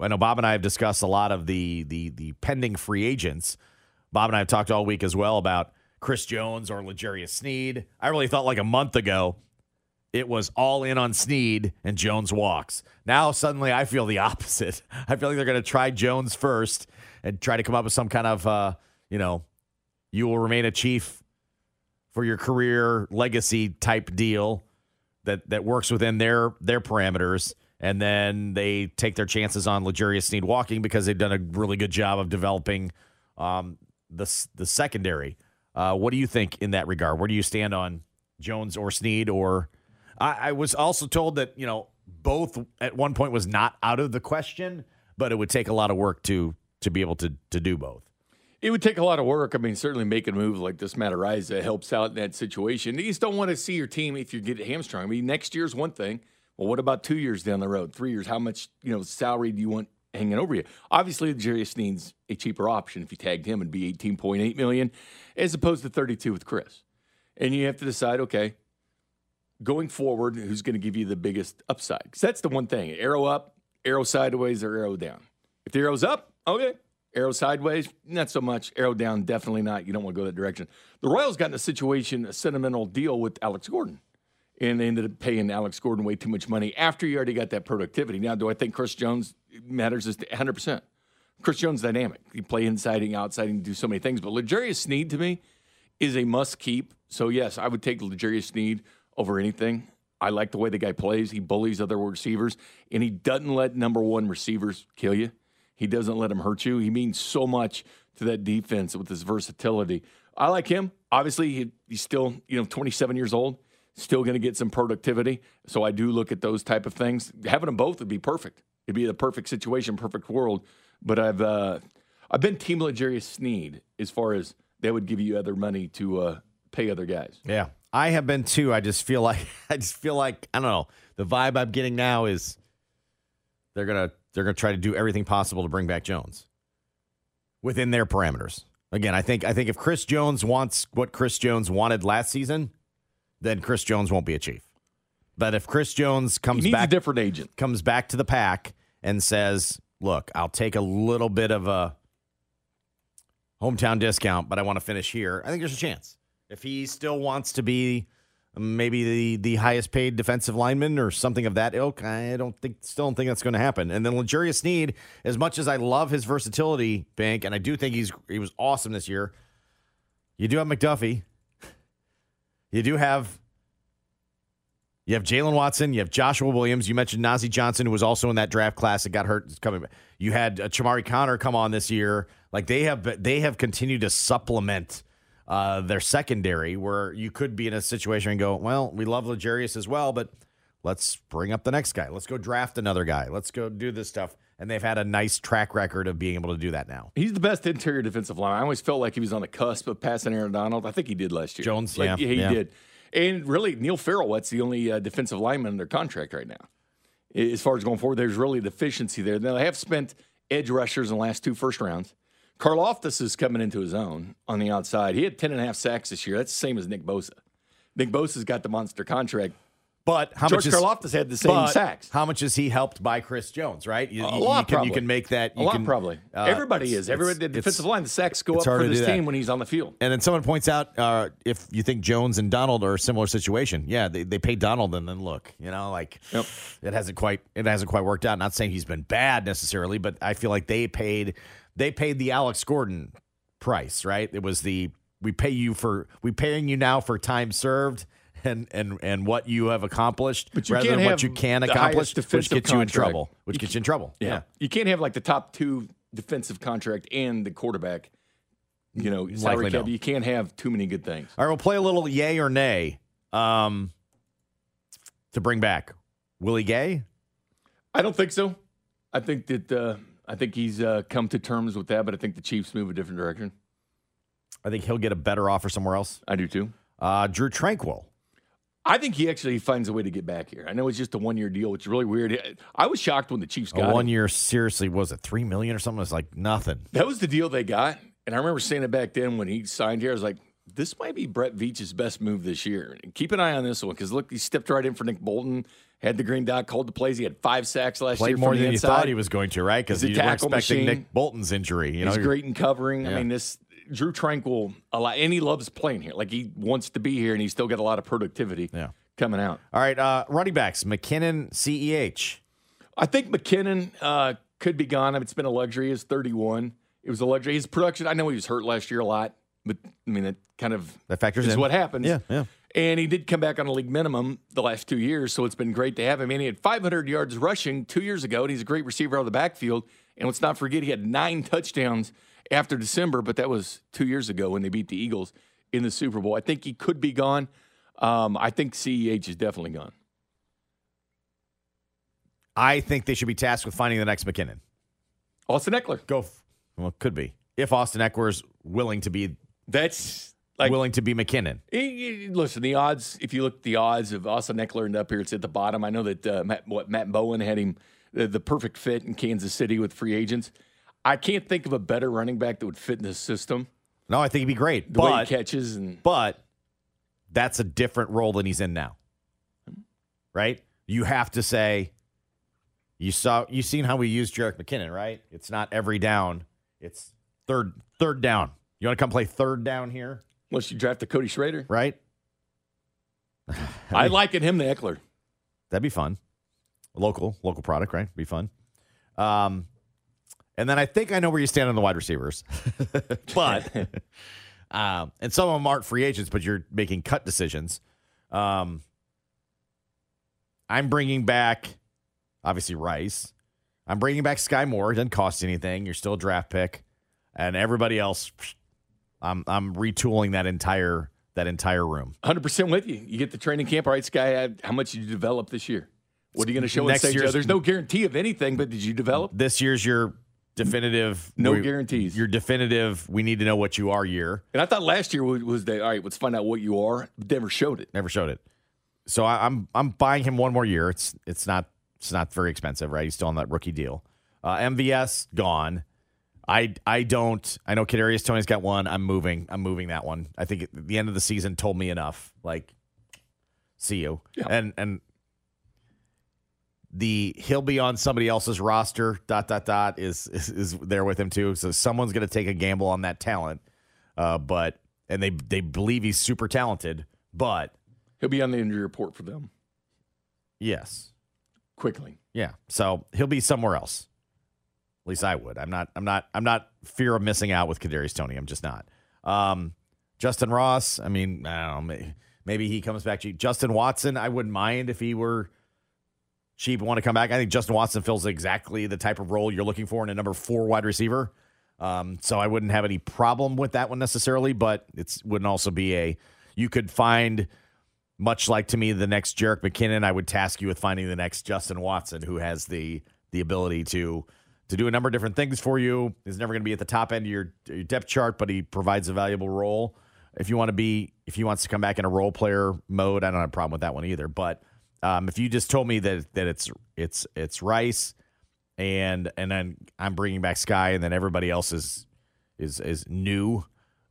I know Bob and I have discussed a lot of the the the pending free agents. Bob and I have talked all week as well about Chris Jones or L'Jarius Sneed. I really thought like a month ago it was all in on Sneed and Jones walks. Now suddenly I feel the opposite. I feel like they're going to try Jones first and try to come up with some kind of uh, you know, you will remain a chief for your career legacy type deal that that works within their their parameters. And then they take their chances on L'Jarius Sneed walking because they've done a really good job of developing um, the the secondary. Uh, what do you think in that regard? Where do you stand on Jones or Sneed? Or I, I was also told that you know both at one point was not out of the question, but it would take a lot of work to to be able to to do both. It would take a lot of work. I mean, certainly making a move like this Matt Araiza helps out in that situation. You just don't want to see your team if you get hamstrung. I mean, next year's one thing. Well, what about two years down the road, three years? How much you know salary do you want hanging over you? Obviously, Jarius needs a cheaper option. If you tagged him, it'd be eighteen point eight million, as opposed to thirty two with Chris. And you have to decide, okay, going forward, who's going to give you the biggest upside? Because that's the one thing: arrow up, arrow sideways, or arrow down. If the arrow's up, okay. Arrow sideways, not so much. Arrow down, definitely not. You don't want to go that direction. The Royals got in a situation, a sentimental deal with Alex Gordon, and they ended up paying Alex Gordon way too much money after you already got that productivity. Now, do I think Chris Jones matters? Is 100%. Chris Jones dynamic. He play inside and outside and do so many things. But L'Jarius Sneed to me is a must keep. So yes, I would take L'Jarius Sneed over anything. I like the way the guy plays. He bullies other receivers, and he doesn't let number one receivers kill you. He doesn't let him hurt you. He means so much to that defense with his versatility. I like him. Obviously, he, he's still you know 27 years old, still going to get some productivity. So I do look at those type of things. Having them both would be perfect. It'd be the perfect situation, perfect world. But I've uh, I've been team L'Jarius Sneed as far as they would give you other money to uh, pay other guys. Yeah, I have been too. I just feel like I just feel like I don't know. The vibe I'm getting now is they're gonna they're gonna try to do everything possible to bring back Jones within their parameters. Again, I think I think if Chris Jones wants what Chris Jones wanted last season, then Chris Jones won't be a chief. But if Chris Jones comes back different agent. comes back to the pack and says, "Look, I'll take a little bit of a hometown discount, but I want to finish here." I think there's a chance. If he still wants to be maybe the the highest paid defensive lineman or something of that ilk, I don't think still don't think that's going to happen. And then L'Jarius Sneed, as much as I love his versatility, Bink, and I do think he's he was awesome this year. You do have McDuffie. You do have you have Jaylen Watson. You have Joshua Williams. You mentioned Nazeeh Johnson, who was also in that draft class that got hurt. Coming. You had uh, Chamarri Conner come on this year. Like they have, they have continued to supplement uh, their secondary, where you could be in a situation and go, well, we love L'Jarius as well, but let's bring up the next guy. Let's go draft another guy. Let's go do this stuff. And they've had a nice track record of being able to do that now. He's the best interior defensive line. I always felt like he was on the cusp of passing Aaron Donald. I think he did last year. Jones, Like, yeah, he yeah. did. And really, Neil Farrell, that's the only uh, defensive lineman under contract right now. As far as going forward, there's really a deficiency there. Now, they have spent edge rushers in the last two first rounds. Karlaftis is coming into his own on the outside. He had 10 and a half sacks this year. That's the same as Nick Bosa. Nick Bosa's got the monster contract. But how George much is had the same sacks. How much is he helped by Chris Jones? Right, you, A you- lot, you can, probably. you can make that. A lot, can, probably. uh, Everybody is. Everybody, the defensive line, the sacks go up for this team when he's on the field. And then someone points out uh, if you think Jones and Donald are a similar situation. Yeah, they, they paid Donald and then look, you know, like Yep. it hasn't quite it hasn't quite worked out. Not saying he's been bad necessarily, but I feel like they paid they paid the Alex Gordon price, right? It was the we pay you for we paying you now for time served and and and what you have accomplished But you rather than what you can accomplish, which gets you in trouble. Which gets you in trouble. yeah. You can't have like the top two defensive contract and the quarterback. You know, salary Likely cap. no. You can't have too many good things. All right, we'll play a little yay or nay um, to bring back Willie Gay. I don't think so. I think that uh, I think he's uh, come to terms with that, but I think the Chiefs move a different direction. I think he'll get a better offer somewhere else. I do too. Uh, Drue Tranquill. I think he actually finds a way to get back here. I know it's just a one year deal, which is really weird. I was shocked when the Chiefs got A him. one year, seriously, was it three million or something? It's like nothing. That was the deal they got. And I remember saying it back then when he signed here. I was like, this might be Brett Veach's best move this year. And keep an eye on this one because look, he stepped right in for Nick Bolton, had the green dot, called the plays. He had five sacks last year. Played more from the than you thought he was going to, right? Because you were expecting machine. Nick Bolton's injury. You know, He's great in covering. Yeah. I mean, this Drue Tranquill a lot, and he loves playing here. Like he wants to be here, and he's still got a lot of productivity Yeah. coming out. All right, uh, running backs: McKinnon, CEH. I think McKinnon uh, could be gone. I mean, it's been a luxury. He's 31. It was a luxury. His production, I know he was hurt last year a lot, but I mean, that kind of That factors is in. what happens. Yeah, yeah. And he did come back on a league minimum the last two years, so it's been great to have him. And he had 500 yards rushing two years ago, and he's a great receiver out of the backfield. And let's not forget, he had nine touchdowns after December, but that was two years ago when they beat the Eagles in the Super Bowl. I think he could be gone. Um, I think CEH is definitely gone. I think they should be tasked with finding the next McKinnon. Austin Ekeler. Go. F- well, it could be if Austin Ekeler is willing to be That's like willing to be McKinnon. Listen, the odds. If you look at the odds of Austin Ekeler and up here, it's at the bottom. I know that uh, Matt, what Matt Bowen had him uh, the perfect fit in Kansas City with free agents. I can't think of a better running back that would fit in this system. No, I think he'd be great, The way but he catches and but that's a different role than he's in now. Right? You have to say you saw you seen how we used Jerick McKinnon, right? It's not every down. It's third third down. You want to come play third down here, unless you draft a Cody Schrader, right? I liken him to Ekeler. That'd be fun. Local, local product, right? Be fun. Um, and then I think I know where you stand on the wide receivers, but um, and some of them aren't free agents, but you're making cut decisions. Um, I'm bringing back, obviously Rice. I'm bringing back Sky Moore. It doesn't cost anything. You're still a draft pick, and everybody else. I'm I'm retooling that entire that entire room. 100% with you. You get the training camp. All right, Sky, how much did you develop this year? What are you going to show Next us? year's- There's no guarantee of anything, but did you develop? This year's your definitive. No we- guarantees. Your definitive. We need to know what you are. Year And I thought last year was, was the all right. Let's find out what you are. Never showed it. never showed it. So I, I'm I'm buying him one more year. It's it's not it's not very expensive, right? He's still on that rookie deal. Uh, MVS gone. I I don't. I know Kadarius Toney's got one. I'm moving. I'm moving that one. I think the end of the season told me enough. Like, see you. Yeah. And and the he'll be on somebody else's roster. Dot dot dot is is, is there with him too. So someone's going to take a gamble on that talent. Uh, but and they they believe he's super talented. But He'll be on the injury report for them yes, quickly. yeah. So he'll be somewhere else. At least I would. I'm not. I'm not. I'm not fear of missing out with Kadarius Toney. I'm just not. Um, Justin Ross. I mean, I don't know. Maybe, he comes back cheap. Justin Watson. I wouldn't mind if he were cheap and want to come back. I think Justin Watson fills exactly the type of role you're looking for in a number four wide receiver. Um, so I wouldn't have any problem with that one necessarily, but it's wouldn't also be a you could find much like to me the next Jerick McKinnon, I would task you with finding the next Justin Watson who has the the ability to to do a number of different things for you. He's never going to be at the top end of your, your depth chart, but he provides a valuable role. If you want to be, if he wants to come back in a role player mode, I don't have a problem with that one either. But um, if you just told me that that it's it's it's Rice, and and then I'm bringing back Sky, and then everybody else is is is new,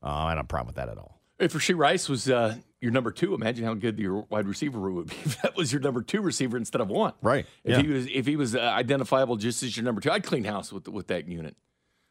uh, I don't have a problem with that at all. If Rashee Rice was uh, your number two, imagine how good your wide receiver room would be if that was your number two receiver instead of one. Right. If Yeah. he was if he was uh, identifiable just as your number two, I'd clean house with with that unit,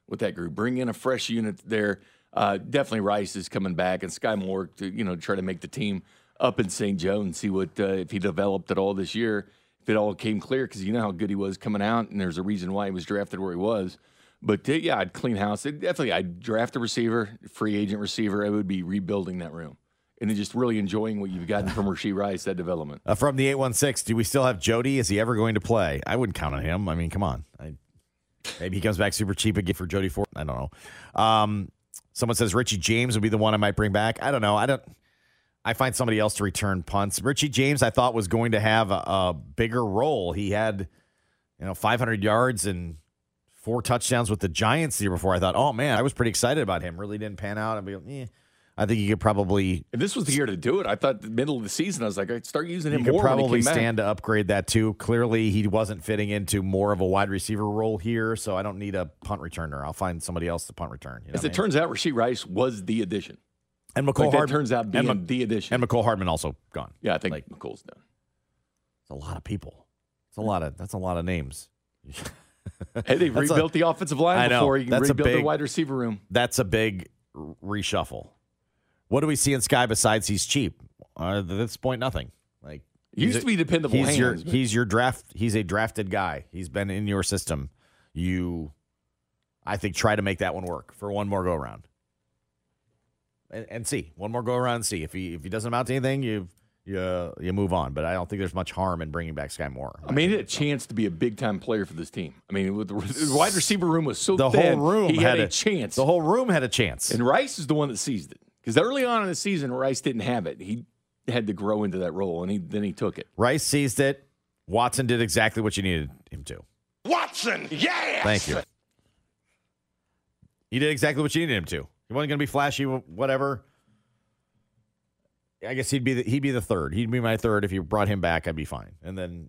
with that group. Bring in a fresh unit there. Uh, definitely Rice is coming back, and Sky Moore to you know try to make the team up in St. Joe and see what uh, if he developed at all this year. If it all came clear, because you know how good he was coming out, and there's a reason why he was drafted where he was. But uh, yeah, I'd clean house. It, definitely, I'd draft a receiver, free agent receiver. I would be rebuilding that room, and then just really enjoying what you've gotten from Rashee Rice that development. Uh, from the 816, do we still have Jody? Is he ever going to play? I wouldn't count on him. I mean, come on. I, maybe he comes back super cheap again for Jody Ford. I don't know. Um, someone says Richie James would be the one I might bring back. I don't know. I don't. I find somebody else to return punts. Richie James, I thought was going to have a, a bigger role. He had, you know, 500 yards and four touchdowns with the Giants the year before. I thought, oh man, I was pretty excited about him. Really didn't pan out. I'd be, eh. I think he could probably And this was the year to do it. I thought the middle of the season, I was like, I'd start using him he could more. when he probably came back. stand to upgrade that too. Clearly, he wasn't fitting into more of a wide receiver role here, so I don't need a punt returner. I'll find somebody else to punt return. You know As it mean? turns out, Rashee Rice was the addition. and McCole Like Hardman turns out being and, the addition. and Mecole Hardman also gone. yeah, I think like- Mecole's done. It's a lot of people. It's a lot of that's a lot of names. Hey, they That's a- rebuilt the offensive line I know. before. You can rebuild the wide receiver room. That's a big reshuffle. What do we see in Sky besides he's cheap? Uh, at this point, nothing. Like He used he's to be dependable He's your but- he's your draft. He's a drafted guy. He's been in your system. You, I think, try to make that one work for one more go around, and, and see one more go around. And see if he if he doesn't amount to anything, you you you move on. But I don't think there's much harm in bringing back Sky Moore. I mean, he had a chance to be a big time player for this team. I mean, with the, wide receiver room was so the thin, whole room he had, a, chance. The whole room had a chance. and Rice is the one that seized it because early on in the season, Rice didn't have it. He had to grow into that role, and he then he took it. Rice seized it. Watson did exactly what you needed him to. Watson, yes! Thank you. He did exactly what you needed him to. He wasn't going to be flashy, whatever. I guess he'd be the, he'd be the third. He'd be my third if you brought him back. I'd be fine, and then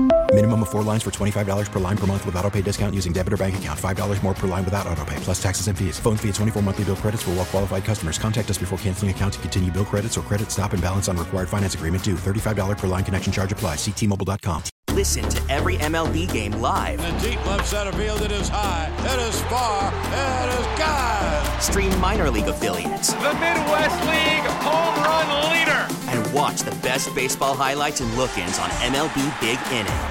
Minimum of four lines for $25 per line per month with auto pay discount using debit or bank account. $5 more per line without auto pay, plus taxes and fees. Phone fee at 24 monthly bill credits for all well qualified customers. Contact us before canceling account to continue bill credits or credit stop and balance on required finance agreement due. $35 per line connection charge apply. Ctmobile.com. Listen to every MLB game live. In the deep left center field, it is high, it is far, it is God. Stream minor league affiliates The Midwest League home run leader. and watch the best baseball highlights and look-ins on MLB Big Inning.